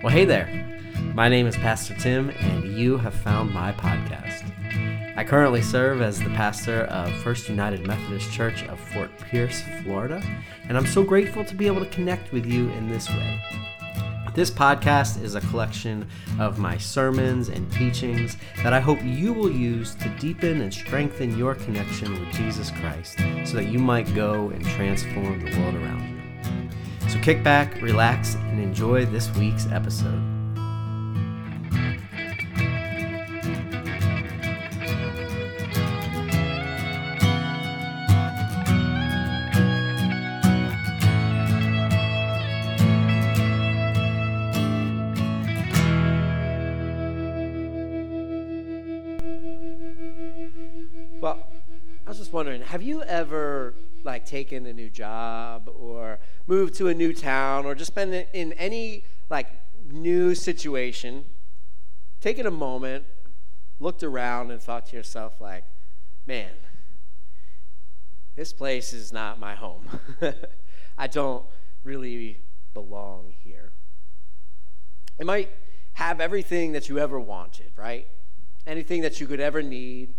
Well, hey there. My name is Pastor Tim, and you have found my podcast. I currently serve as the pastor of First United Methodist Church of Fort Pierce, Florida, and I'm so grateful to be able to connect with you in this way. This podcast is a collection of my sermons and teachings that I hope you will use to deepen and strengthen your connection with Jesus Christ so that you might go and transform the world around you. So kick back, relax, and enjoy this week's episode. Well, I was just wondering, have you ever like taken a new job or moved to a new town or just been in any like new situation, taken a moment, looked around and thought to yourself like, man, this place is not my home. I don't really belong here. It might have everything that you ever wanted, right? Anything that you could ever need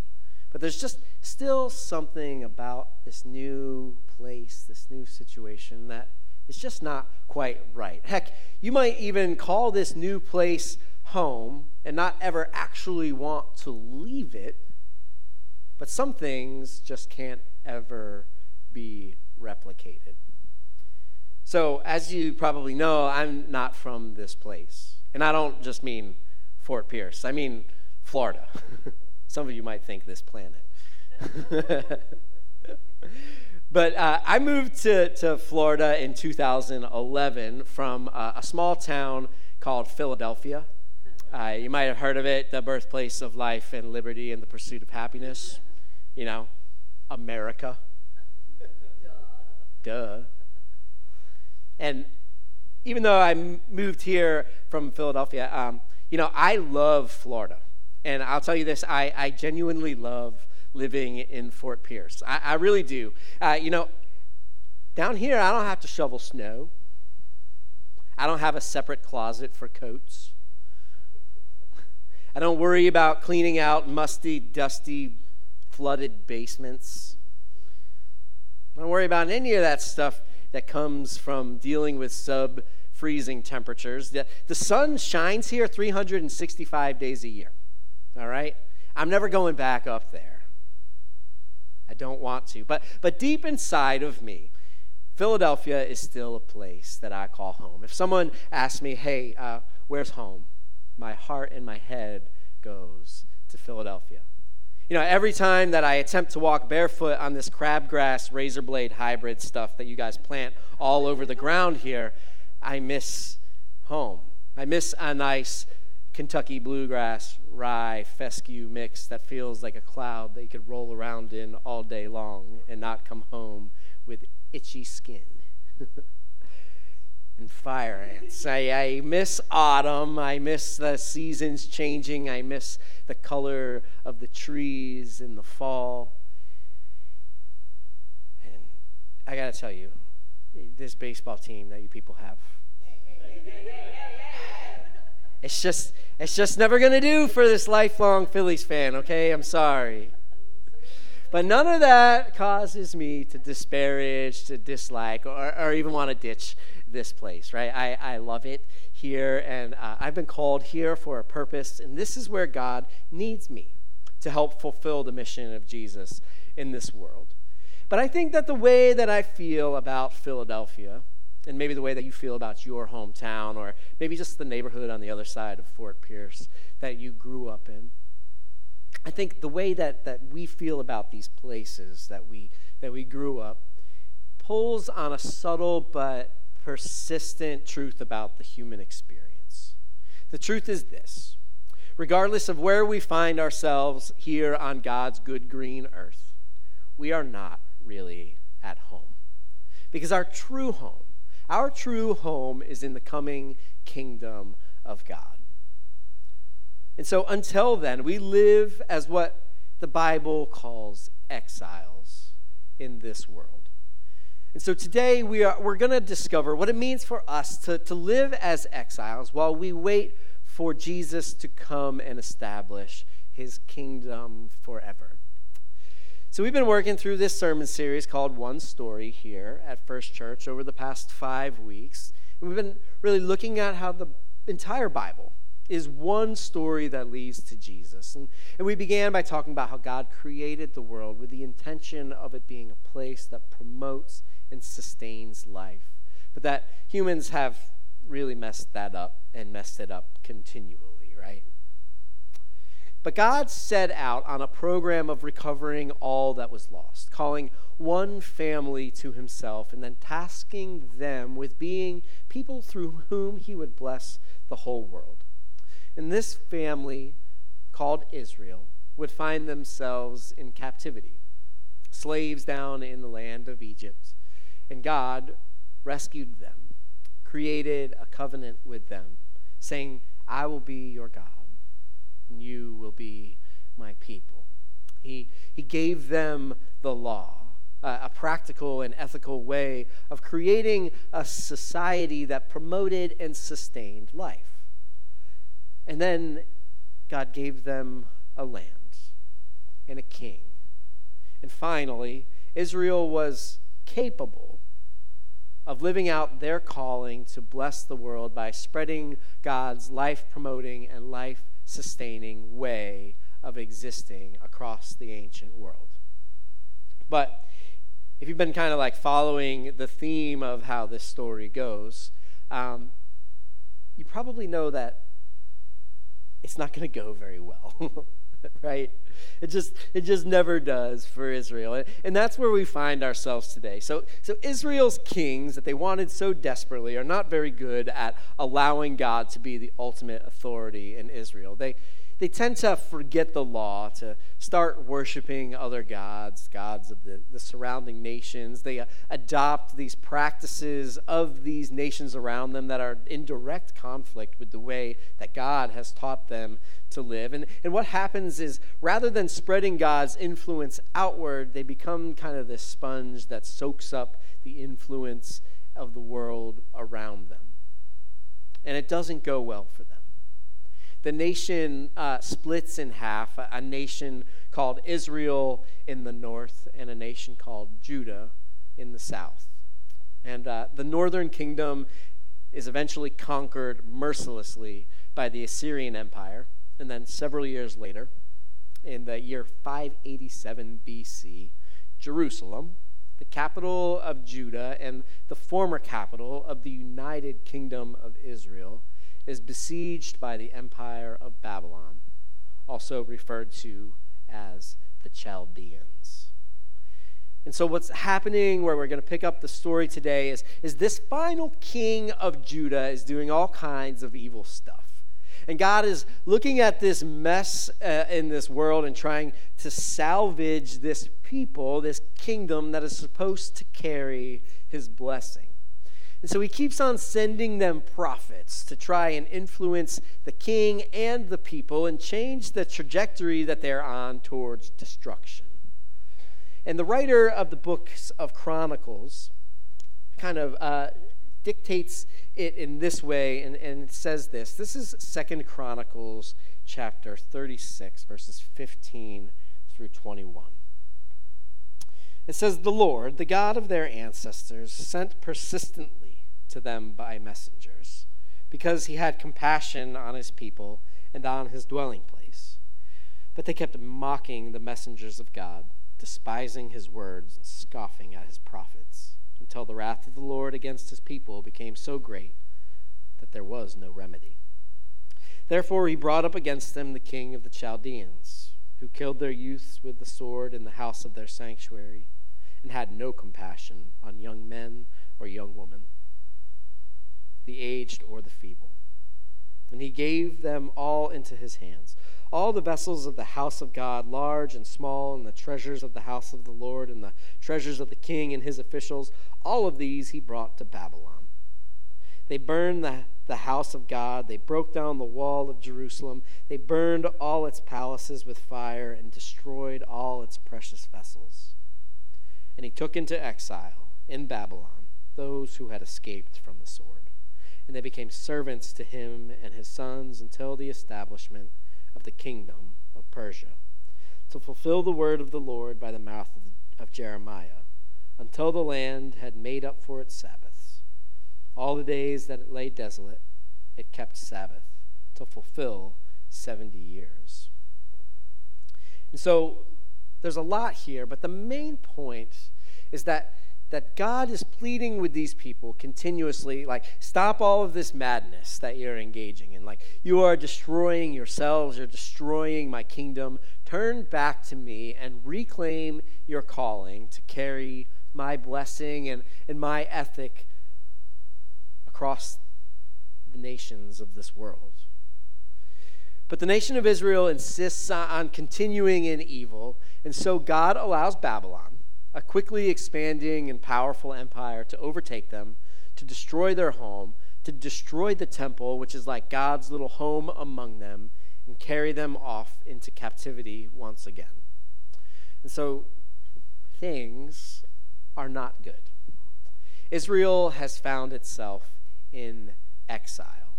but there's just still something about this new place, this new situation that is just not quite right. Heck, you might even call this new place home and not ever actually want to leave it, but some things just can't ever be replicated. So, as you probably know, I'm not from this place. And I don't just mean Fort Pierce, I mean Florida. Some of you might think this planet. but uh, I moved to, to Florida in 2011 from uh, a small town called Philadelphia. Uh, you might have heard of it, the birthplace of life and liberty and the pursuit of happiness. You know, America. Duh. Duh. And even though I moved here from Philadelphia, um, you know, I love Florida. And I'll tell you this I, I genuinely love living in Fort Pierce. I, I really do. Uh, you know, down here, I don't have to shovel snow, I don't have a separate closet for coats. I don't worry about cleaning out musty, dusty, flooded basements. I don't worry about any of that stuff that comes from dealing with sub freezing temperatures. The, the sun shines here 365 days a year all right? I'm never going back up there. I don't want to. But, but deep inside of me, Philadelphia is still a place that I call home. If someone asks me, hey, uh, where's home? My heart and my head goes to Philadelphia. You know, every time that I attempt to walk barefoot on this crabgrass razor blade hybrid stuff that you guys plant all over the ground here, I miss home. I miss a nice Kentucky bluegrass rye fescue mix that feels like a cloud that you could roll around in all day long and not come home with itchy skin and fire ants. I, I miss autumn. I miss the seasons changing. I miss the color of the trees in the fall. And I got to tell you, this baseball team that you people have. It's just it's just never going to do for this lifelong Phillies fan, okay? I'm sorry. But none of that causes me to disparage, to dislike, or, or even want to ditch this place, right? I, I love it here, and uh, I've been called here for a purpose, and this is where God needs me to help fulfill the mission of Jesus in this world. But I think that the way that I feel about Philadelphia and maybe the way that you feel about your hometown, or maybe just the neighborhood on the other side of Fort Pierce that you grew up in. I think the way that, that we feel about these places that we, that we grew up pulls on a subtle but persistent truth about the human experience. The truth is this regardless of where we find ourselves here on God's good green earth, we are not really at home. Because our true home our true home is in the coming kingdom of God. And so until then, we live as what the Bible calls exiles in this world. And so today we are, we're going to discover what it means for us to, to live as exiles while we wait for Jesus to come and establish his kingdom forever. So we've been working through this sermon series called One Story here at First Church over the past five weeks. And we've been really looking at how the entire Bible is one story that leads to Jesus. And, and we began by talking about how God created the world with the intention of it being a place that promotes and sustains life, but that humans have really messed that up and messed it up continually, right? But God set out on a program of recovering all that was lost, calling one family to himself, and then tasking them with being people through whom he would bless the whole world. And this family, called Israel, would find themselves in captivity, slaves down in the land of Egypt. And God rescued them, created a covenant with them, saying, I will be your God, and you will be my people. He, he gave them the law. a practical and ethical way of creating a society that promoted and sustained life. And then God gave them a land and a king. And finally, Israel was capable of living out their calling to bless the world by spreading God's life promoting and life sustaining way of existing across the ancient world. But if you've been kind of like following the theme of how this story goes, um, you probably know that it's not going to go very well. right? It just it just never does for Israel. And that's where we find ourselves today. So so Israel's kings that they wanted so desperately are not very good at allowing God to be the ultimate authority in Israel. They they tend to forget the law, to start worshiping other gods, gods of the, the surrounding nations. They uh, adopt these practices of these nations around them that are in direct conflict with the way that God has taught them to live. And, and what happens is rather than spreading God's influence outward, they become kind of this sponge that soaks up the influence of the world around them. And it doesn't go well for them the nation uh, splits in half a, a nation called Israel in the north and a nation called Judah in the south. And uh, the northern kingdom is eventually conquered mercilessly by the Assyrian Empire. And then several years later, in the year 587 BC, Jerusalem, the capital of Judah and the former capital of the United Kingdom of Israel, is besieged by the empire of Babylon, also referred to as the Chaldeans. And so, what's happening, where we're going to pick up the story today, is, is this final king of Judah is doing all kinds of evil stuff. And God is looking at this mess uh, in this world and trying to salvage this people, this kingdom that is supposed to carry his blessing. And so he keeps on sending them prophets to try and influence the king and the people and change the trajectory that they're on towards destruction. And the writer of the books of Chronicles kind of uh, dictates it in this way and, and says this. This is Second Chronicles chapter 36, verses 15 through 21. It says, The Lord, the God of their ancestors, sent persistently to them by messengers, because he had compassion on his people and on his dwelling place. But they kept mocking the messengers of God, despising his words and scoffing at his prophets, until the wrath of the Lord against his people became so great that there was no remedy. Therefore he brought up against them the king of the Chaldeans, who killed their youths with the sword in the house of their sanctuary, and had no compassion on young men or young women the aged, or the feeble. And he gave them all into his hands. All the vessels of the house of God, large and small, and the treasures of the house of the Lord, and the treasures of the king and his officials, all of these he brought to Babylon. They burned the, the house of God. They broke down the wall of Jerusalem. They burned all its palaces with fire and destroyed all its precious vessels. And he took into exile in Babylon those who had escaped from the sword, and they became servants to him and his sons until the establishment of the kingdom of Persia, to fulfill the word of the Lord by the mouth of, Jeremiah, until the land had made up for its Sabbaths. All the days that it lay desolate, it kept Sabbath to fulfill 70 years. And so there's a lot here, but the main point is that that God is pleading with these people continuously, like, stop all of this madness that you're engaging in. Like, you are destroying yourselves, you're destroying my kingdom. Turn back to me and reclaim your calling to carry my blessing and, and my ethic across the nations of this world. But the nation of Israel insists on continuing in evil, and so God allows Babylon a quickly expanding and powerful empire to overtake them, to destroy their home, to destroy the temple, which is like God's little home among them, and carry them off into captivity once again. And so things are not good. Israel has found itself in exile.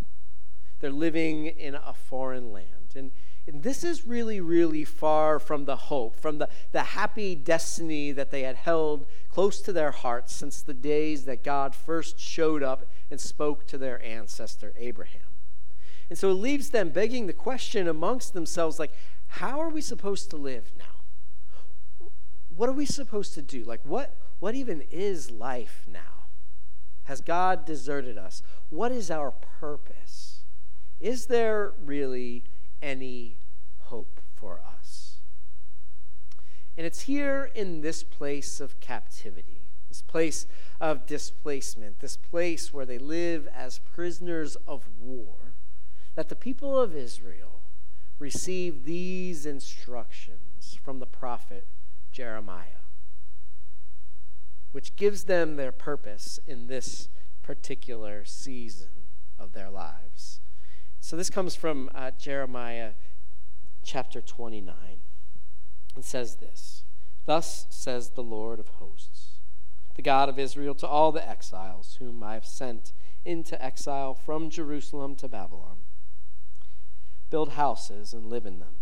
They're living in a foreign land. And and this is really, really far from the hope, from the, the happy destiny that they had held close to their hearts since the days that God first showed up and spoke to their ancestor Abraham. And so it leaves them begging the question amongst themselves like, how are we supposed to live now? What are we supposed to do? Like, what, what even is life now? Has God deserted us? What is our purpose? Is there really any hope for us. And it's here in this place of captivity, this place of displacement, this place where they live as prisoners of war, that the people of Israel receive these instructions from the prophet Jeremiah, which gives them their purpose in this particular season of their lives. So this comes from uh, Jeremiah chapter 29. and says this Thus says the Lord of hosts, the God of Israel, to all the exiles whom I have sent into exile from Jerusalem to Babylon build houses and live in them,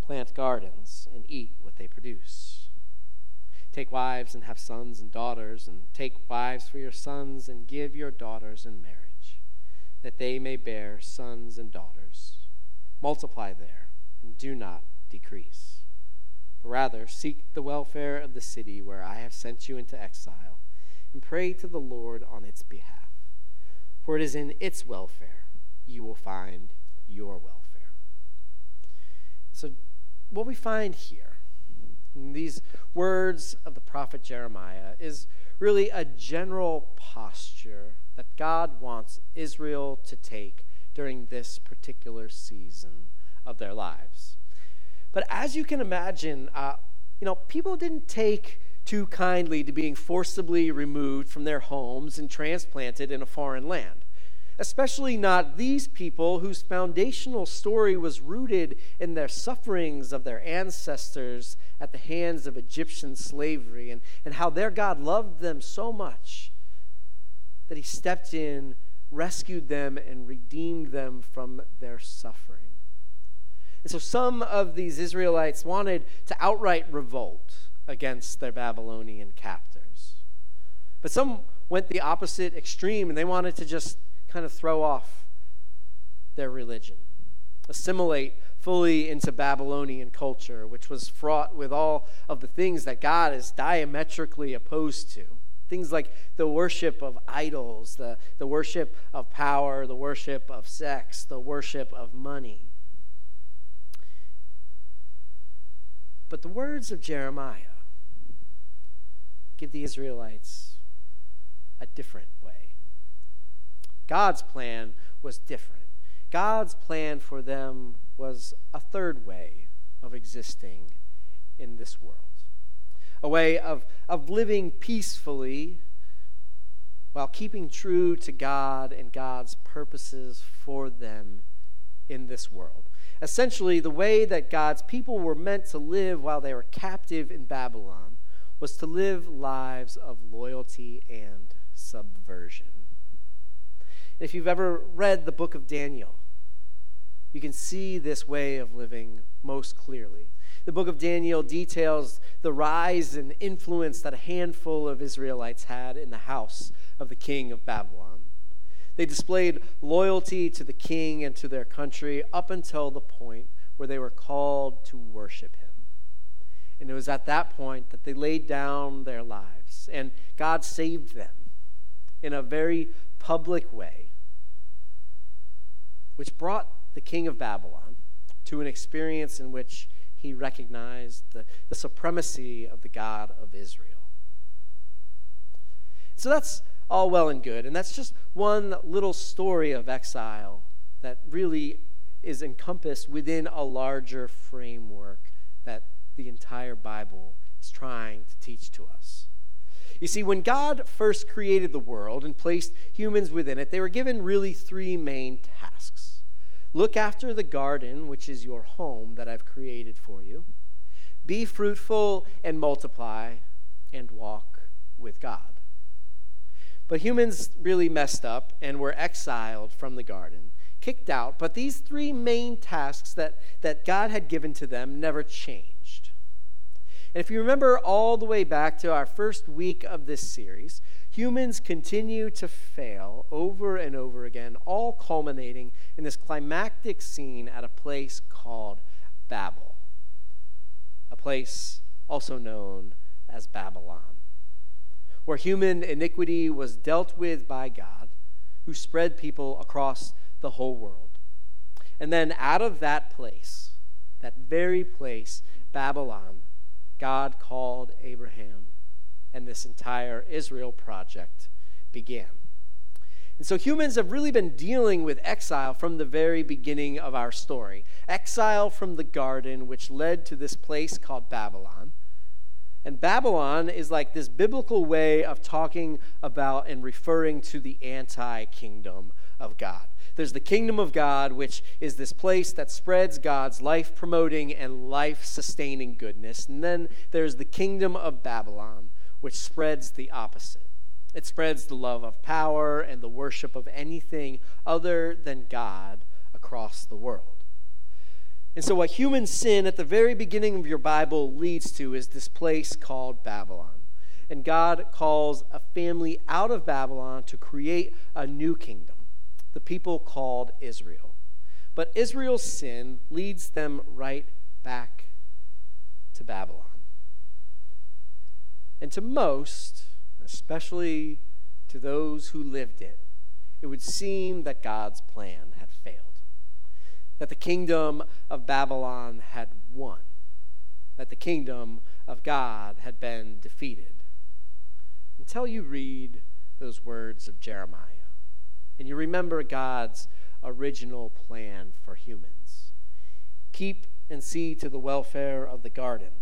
plant gardens and eat what they produce. Take wives and have sons and daughters, and take wives for your sons and give your daughters in marriage that they may bear sons and daughters. Multiply there, and do not decrease. But rather, seek the welfare of the city where I have sent you into exile, and pray to the Lord on its behalf. For it is in its welfare you will find your welfare. So, what we find here, in these words of the prophet Jeremiah, is really a general posture that God wants Israel to take during this particular season of their lives. But as you can imagine, uh, you know, people didn't take too kindly to being forcibly removed from their homes and transplanted in a foreign land. Especially not these people whose foundational story was rooted in their sufferings of their ancestors at the hands of Egyptian slavery and, and how their God loved them so much that he stepped in, rescued them, and redeemed them from their suffering. And so some of these Israelites wanted to outright revolt against their Babylonian captors. But some went the opposite extreme and they wanted to just kind of throw off their religion, assimilate fully into Babylonian culture, which was fraught with all of the things that God is diametrically opposed to. Things like the worship of idols, the, the worship of power, the worship of sex, the worship of money. But the words of Jeremiah give the Israelites a different way. God's plan was different. God's plan for them was a third way of existing in this world a way of, of living peacefully while keeping true to God and God's purposes for them in this world. Essentially, the way that God's people were meant to live while they were captive in Babylon was to live lives of loyalty and subversion. If you've ever read the book of Daniel, you can see this way of living most clearly. The book of Daniel details the rise and influence that a handful of Israelites had in the house of the king of Babylon. They displayed loyalty to the king and to their country up until the point where they were called to worship him. And it was at that point that they laid down their lives, and God saved them in a very public way, which brought the king of Babylon to an experience in which he recognized the, the supremacy of the God of Israel. So that's all well and good, and that's just one little story of exile that really is encompassed within a larger framework that the entire Bible is trying to teach to us. You see, when God first created the world and placed humans within it, they were given really three main tasks look after the garden, which is your home that I've created for you, be fruitful and multiply, and walk with God. But humans really messed up and were exiled from the garden kicked out, but these three main tasks that, that God had given to them never changed. And if you remember all the way back to our first week of this series, humans continue to fail over and over again, all culminating in this climactic scene at a place called Babel, a place also known as Babylon, where human iniquity was dealt with by God, who spread people across the whole world. And then out of that place, that very place, Babylon, God called Abraham, and this entire Israel project began. And so humans have really been dealing with exile from the very beginning of our story. Exile from the garden, which led to this place called Babylon. And Babylon is like this biblical way of talking about and referring to the anti kingdom of God. There's the kingdom of God, which is this place that spreads God's life promoting and life sustaining goodness. And then there's the kingdom of Babylon, which spreads the opposite. It spreads the love of power and the worship of anything other than God across the world. And so, what human sin at the very beginning of your Bible leads to is this place called Babylon. And God calls a family out of Babylon to create a new kingdom the people called Israel. But Israel's sin leads them right back to Babylon. And to most, especially to those who lived it, it would seem that God's plan had failed, that the kingdom of Babylon had won, that the kingdom of God had been defeated. Until you read those words of Jeremiah and you remember God's original plan for humans. Keep and see to the welfare of the garden.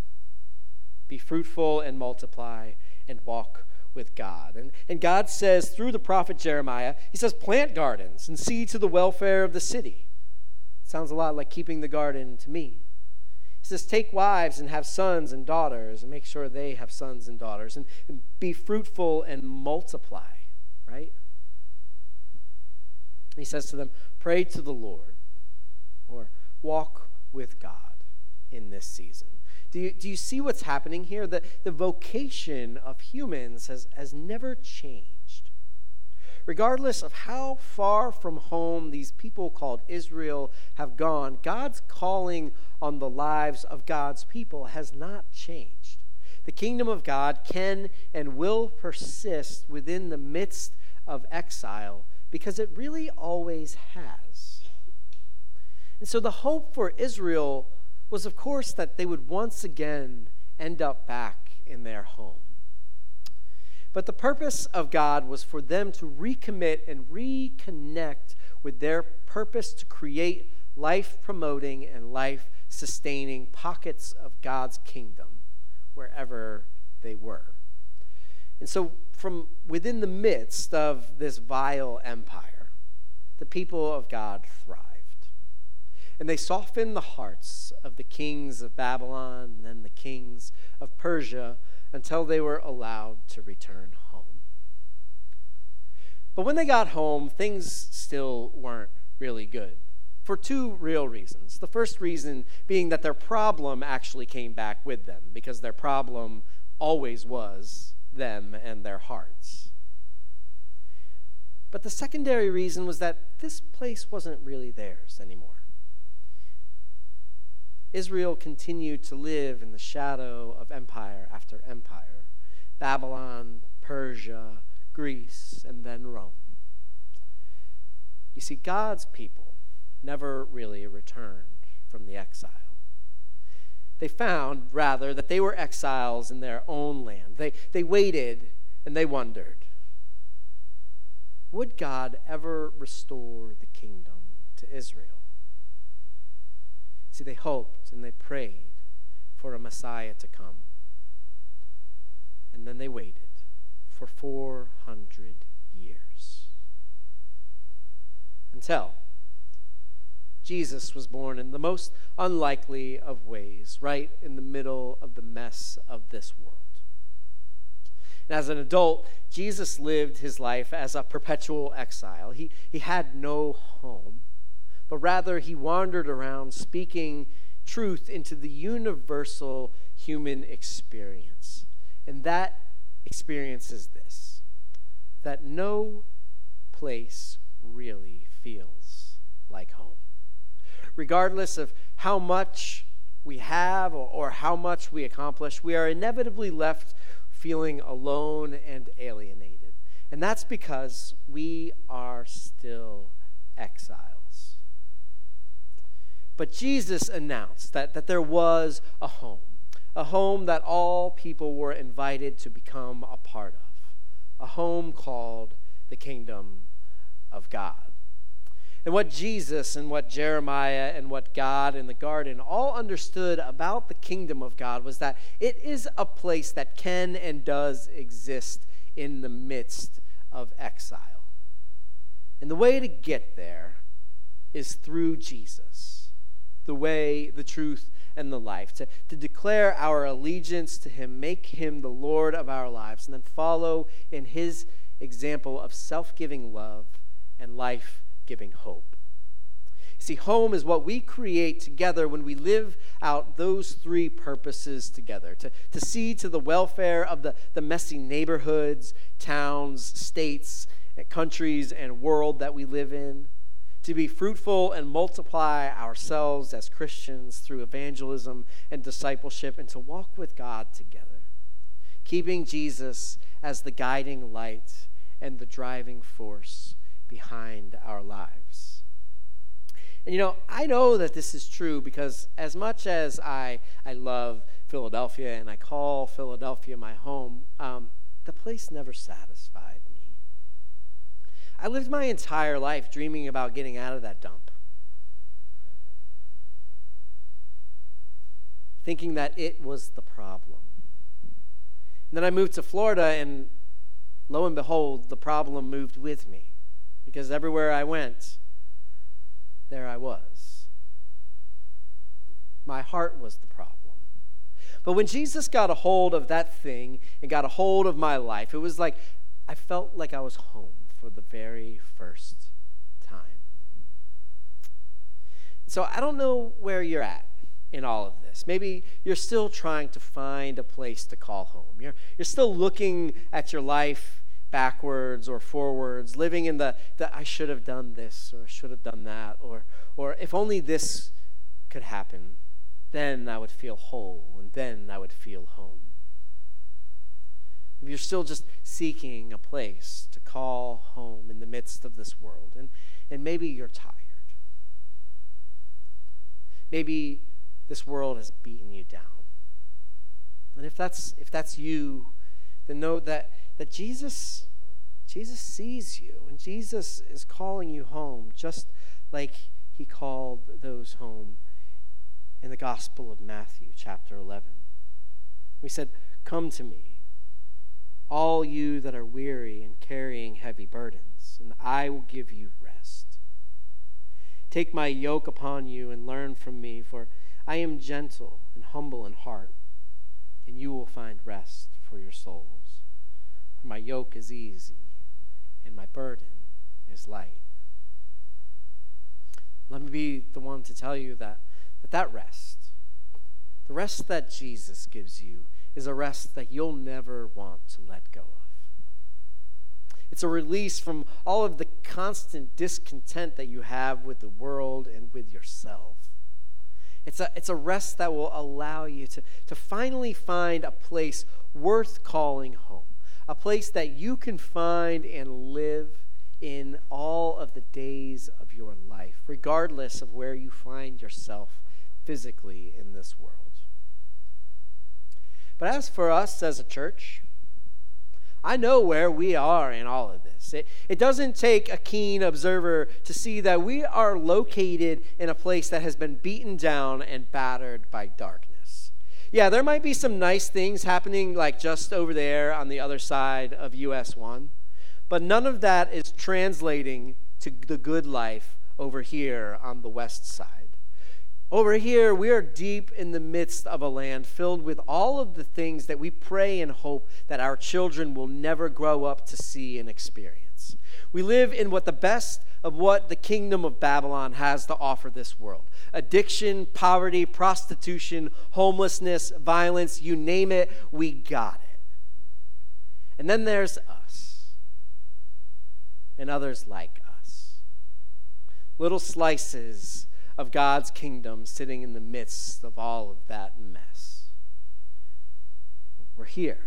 Be fruitful and multiply and walk with God. And, and God says through the prophet Jeremiah, He says, plant gardens and see to the welfare of the city. Sounds a lot like keeping the garden to me. He says, take wives and have sons and daughters and make sure they have sons and daughters and, and be fruitful and multiply, right? He says to them, Pray to the Lord or walk with God in this season. Do you, do you see what's happening here? The, the vocation of humans has, has never changed. Regardless of how far from home these people called Israel have gone, God's calling on the lives of God's people has not changed. The kingdom of God can and will persist within the midst of exile because it really always has. And so the hope for Israel was, of course, that they would once again end up back in their home. But the purpose of God was for them to recommit and reconnect with their purpose to create life promoting and life sustaining pockets of God's kingdom wherever they were. And so, from within the midst of this vile empire, the people of God thrived. And they softened the hearts of the kings of Babylon and then the kings of Persia until they were allowed to return home. But when they got home, things still weren't really good for two real reasons. The first reason being that their problem actually came back with them, because their problem always was them and their hearts. But the secondary reason was that this place wasn't really theirs anymore. Israel continued to live in the shadow of empire after empire Babylon, Persia, Greece, and then Rome. You see, God's people never really returned from the exile. They found, rather, that they were exiles in their own land. They, they waited and they wondered would God ever restore the kingdom to Israel? See, they hoped and they prayed for a Messiah to come. And then they waited for 400 years. Until Jesus was born in the most unlikely of ways, right in the middle of the mess of this world. And as an adult, Jesus lived his life as a perpetual exile. He, he had no home but rather he wandered around speaking truth into the universal human experience. And that experience is this that no place really feels like home. Regardless of how much we have or, or, how much we accomplish, we are inevitably left feeling alone and alienated. And that's because we are still exiles. But Jesus announced that, that there was a home, a home that all people were invited to become a part of, a home called the kingdom of God. And what Jesus and what Jeremiah and what God in the garden all understood about the kingdom of God was that it is a place that can and does exist in the midst of exile. And the way to get there is through Jesus the way, the truth, and the life, to, to declare our allegiance to Him, make Him the Lord of our lives, and then follow in His example of self giving love and life giving hope. See, home is what we create together when we live out those three purposes together. To, to see to the welfare of the, the messy neighborhoods, towns, states, countries, and world that we live in to be fruitful and multiply ourselves as Christians through evangelism and discipleship, and to walk with God together, keeping Jesus as the guiding light and the driving force behind our lives. And you know, I know that this is true because as much as I, I love Philadelphia and I call Philadelphia my home, um, the place never satisfies. I lived my entire life dreaming about getting out of that dump. Thinking that it was the problem. And then I moved to Florida, and lo and behold, the problem moved with me. Because everywhere I went, there I was. My heart was the problem. But when Jesus got a hold of that thing and got a hold of my life, it was like I felt like I was home for the very first time. So I don't know where you're at in all of this. Maybe you're still trying to find a place to call home. You're, you're still looking at your life backwards or forwards, living in the, the I should have done this or should have done that, or, or if only this could happen, then I would feel whole and then I would feel home. If you're still just seeking a place to call home in the midst of this world, and, and maybe you're tired. Maybe this world has beaten you down. And if that's if that's you, then know that that Jesus Jesus sees you and Jesus is calling you home just like he called those home in the Gospel of Matthew chapter 11. We said, "Come to me, all you that are weary and carrying heavy burdens, and I will give you rest. Take my yoke upon you and learn from me, for I am gentle and humble in heart, and you will find rest for your souls. For my yoke is easy and my burden is light. Let me be the one to tell you that that, that rest, the rest that Jesus gives you, is a rest that you'll never want to let go of. It's a release from all of the constant discontent that you have with the world and with yourself. It's a, it's a rest that will allow you to, to finally find a place worth calling home, a place that you can find and live in all of the days of your life, regardless of where you find yourself physically in this world. But as for us as a church, I know where we are in all of this. It, it doesn't take a keen observer to see that we are located in a place that has been beaten down and battered by darkness. Yeah, there might be some nice things happening, like just over there on the other side of US 1, but none of that is translating to the good life over here on the west side. Over here, we are deep in the midst of a land filled with all of the things that we pray and hope that our children will never grow up to see and experience. We live in what the best of what the kingdom of Babylon has to offer this world addiction, poverty, prostitution, homelessness, violence you name it, we got it. And then there's us and others like us. Little slices of God's kingdom sitting in the midst of all of that mess. We're here,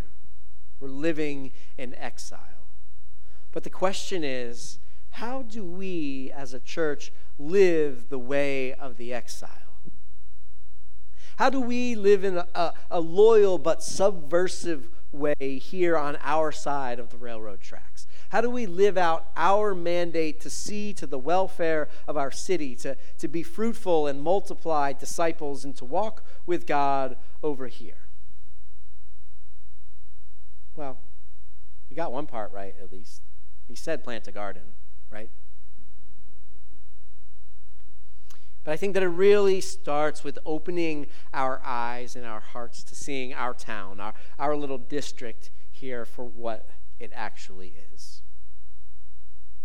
we're living in exile. But the question is how do we as a church live the way of the exile? How do we live in a, a, loyal but subversive way here on our side of the railroad tracks? How do we live out our mandate to see to the welfare of our city, to, to be fruitful and multiply disciples, and to walk with God over here? Well, we got one part right, at least. He said plant a garden, right? But I think that it really starts with opening our eyes and our hearts to seeing our town, our, our little district here for what it actually is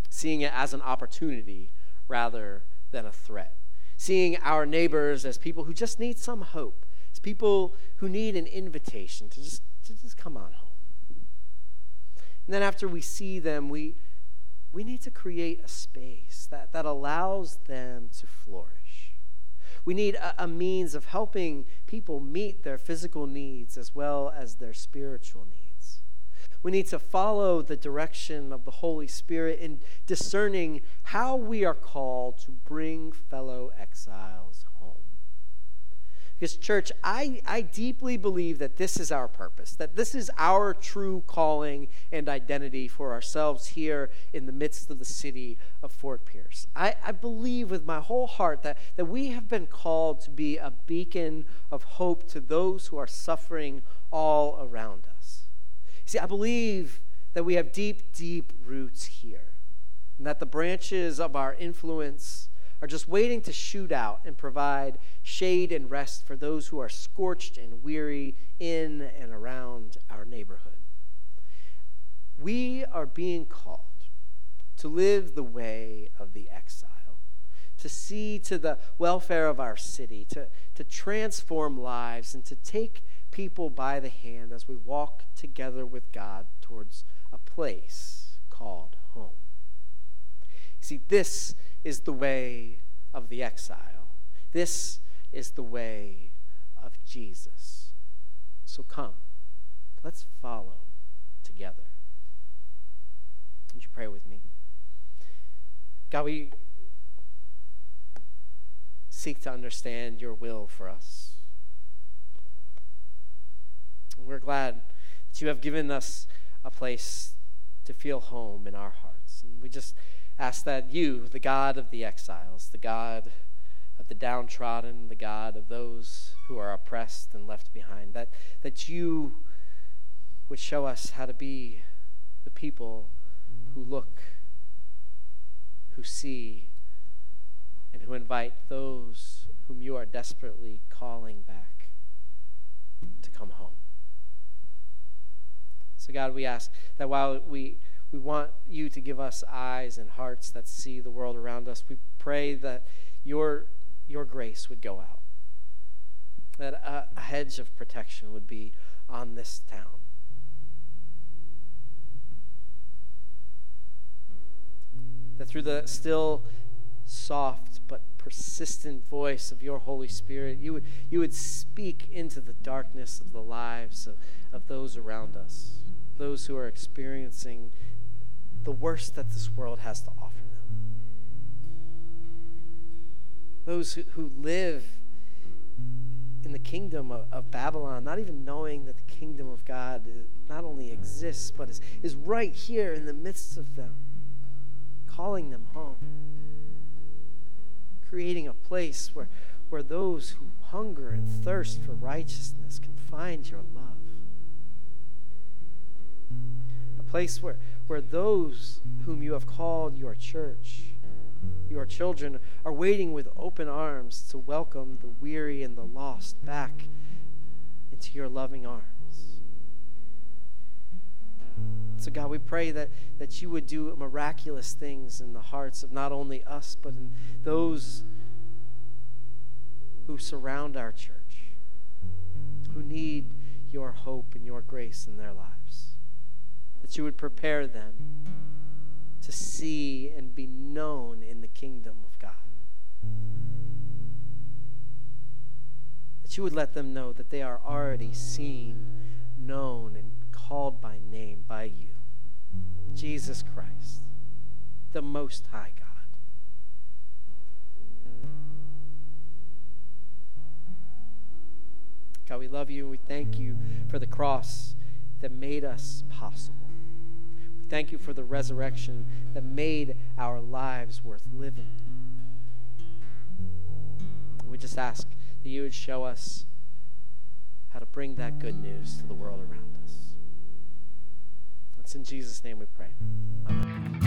seeing it as an opportunity rather than a threat. Seeing our neighbors as people who just need some hope, as people who need an invitation to just, to just come on home. And then after we see them, we, we need to create a space that, that allows them to flourish. We need a, a means of helping people meet their physical needs as well as their spiritual needs. We need to follow the direction of the Holy Spirit in discerning how we are called to bring fellow exiles home. Because, church, I, I deeply believe that this is our purpose, that this is our true calling and identity for ourselves here in the midst of the city of Fort Pierce. I, I believe with my whole heart that, that we have been called to be a beacon of hope to those who are suffering all around us. See, I believe that we have deep, deep roots here, and that the branches of our influence are just waiting to shoot out and provide shade and rest for those who are scorched and weary in and around our neighborhood. We are being called to live the way of the exile, to see to the welfare of our city, to, to transform lives, and to take people by the hand as we walk together with God towards a place called home. You see, this is the way of the exile. This is the way of Jesus. So come, let's follow together. Would you pray with me? God, we seek to understand your will for us. We're glad that you have given us a place to feel home in our hearts. And we just ask that you, the God of the exiles, the God of the downtrodden, the God of those who are oppressed and left behind, that, that you would show us how to be the people who look, who see, and who invite those whom you are desperately calling back to come home. So, God, we ask that while we, we want you to give us eyes and hearts that see the world around us, we pray that your, your grace would go out, that a, a hedge of protection would be on this town. That through the still, soft, but persistent voice of your Holy Spirit, you would, you would speak into the darkness of the lives of, of those around us, those who are experiencing the worst that this world has to offer them. Those who, who live in the kingdom of, of, Babylon, not even knowing that the kingdom of God not only exists, but is, is right here in the midst of them, calling them home creating a place where, where those who hunger and thirst for righteousness can find your love. Place where, where those whom you have called your church, your children, are waiting with open arms to welcome the weary and the lost back into your loving arms. So, God, we pray that, that you would do miraculous things in the hearts of not only us, but in those who surround our church, who need your hope and your grace in their lives. That you would prepare them to see and be known in the kingdom of God. That you would let them know that they are already seen, known, and called by name by you. Jesus Christ, the Most High God. God, we love you and we thank you for the cross that made us possible. Thank you for the resurrection that made our lives worth living. We just ask that you would show us how to bring that good news to the world around us. It's in Jesus' name we pray. Amen.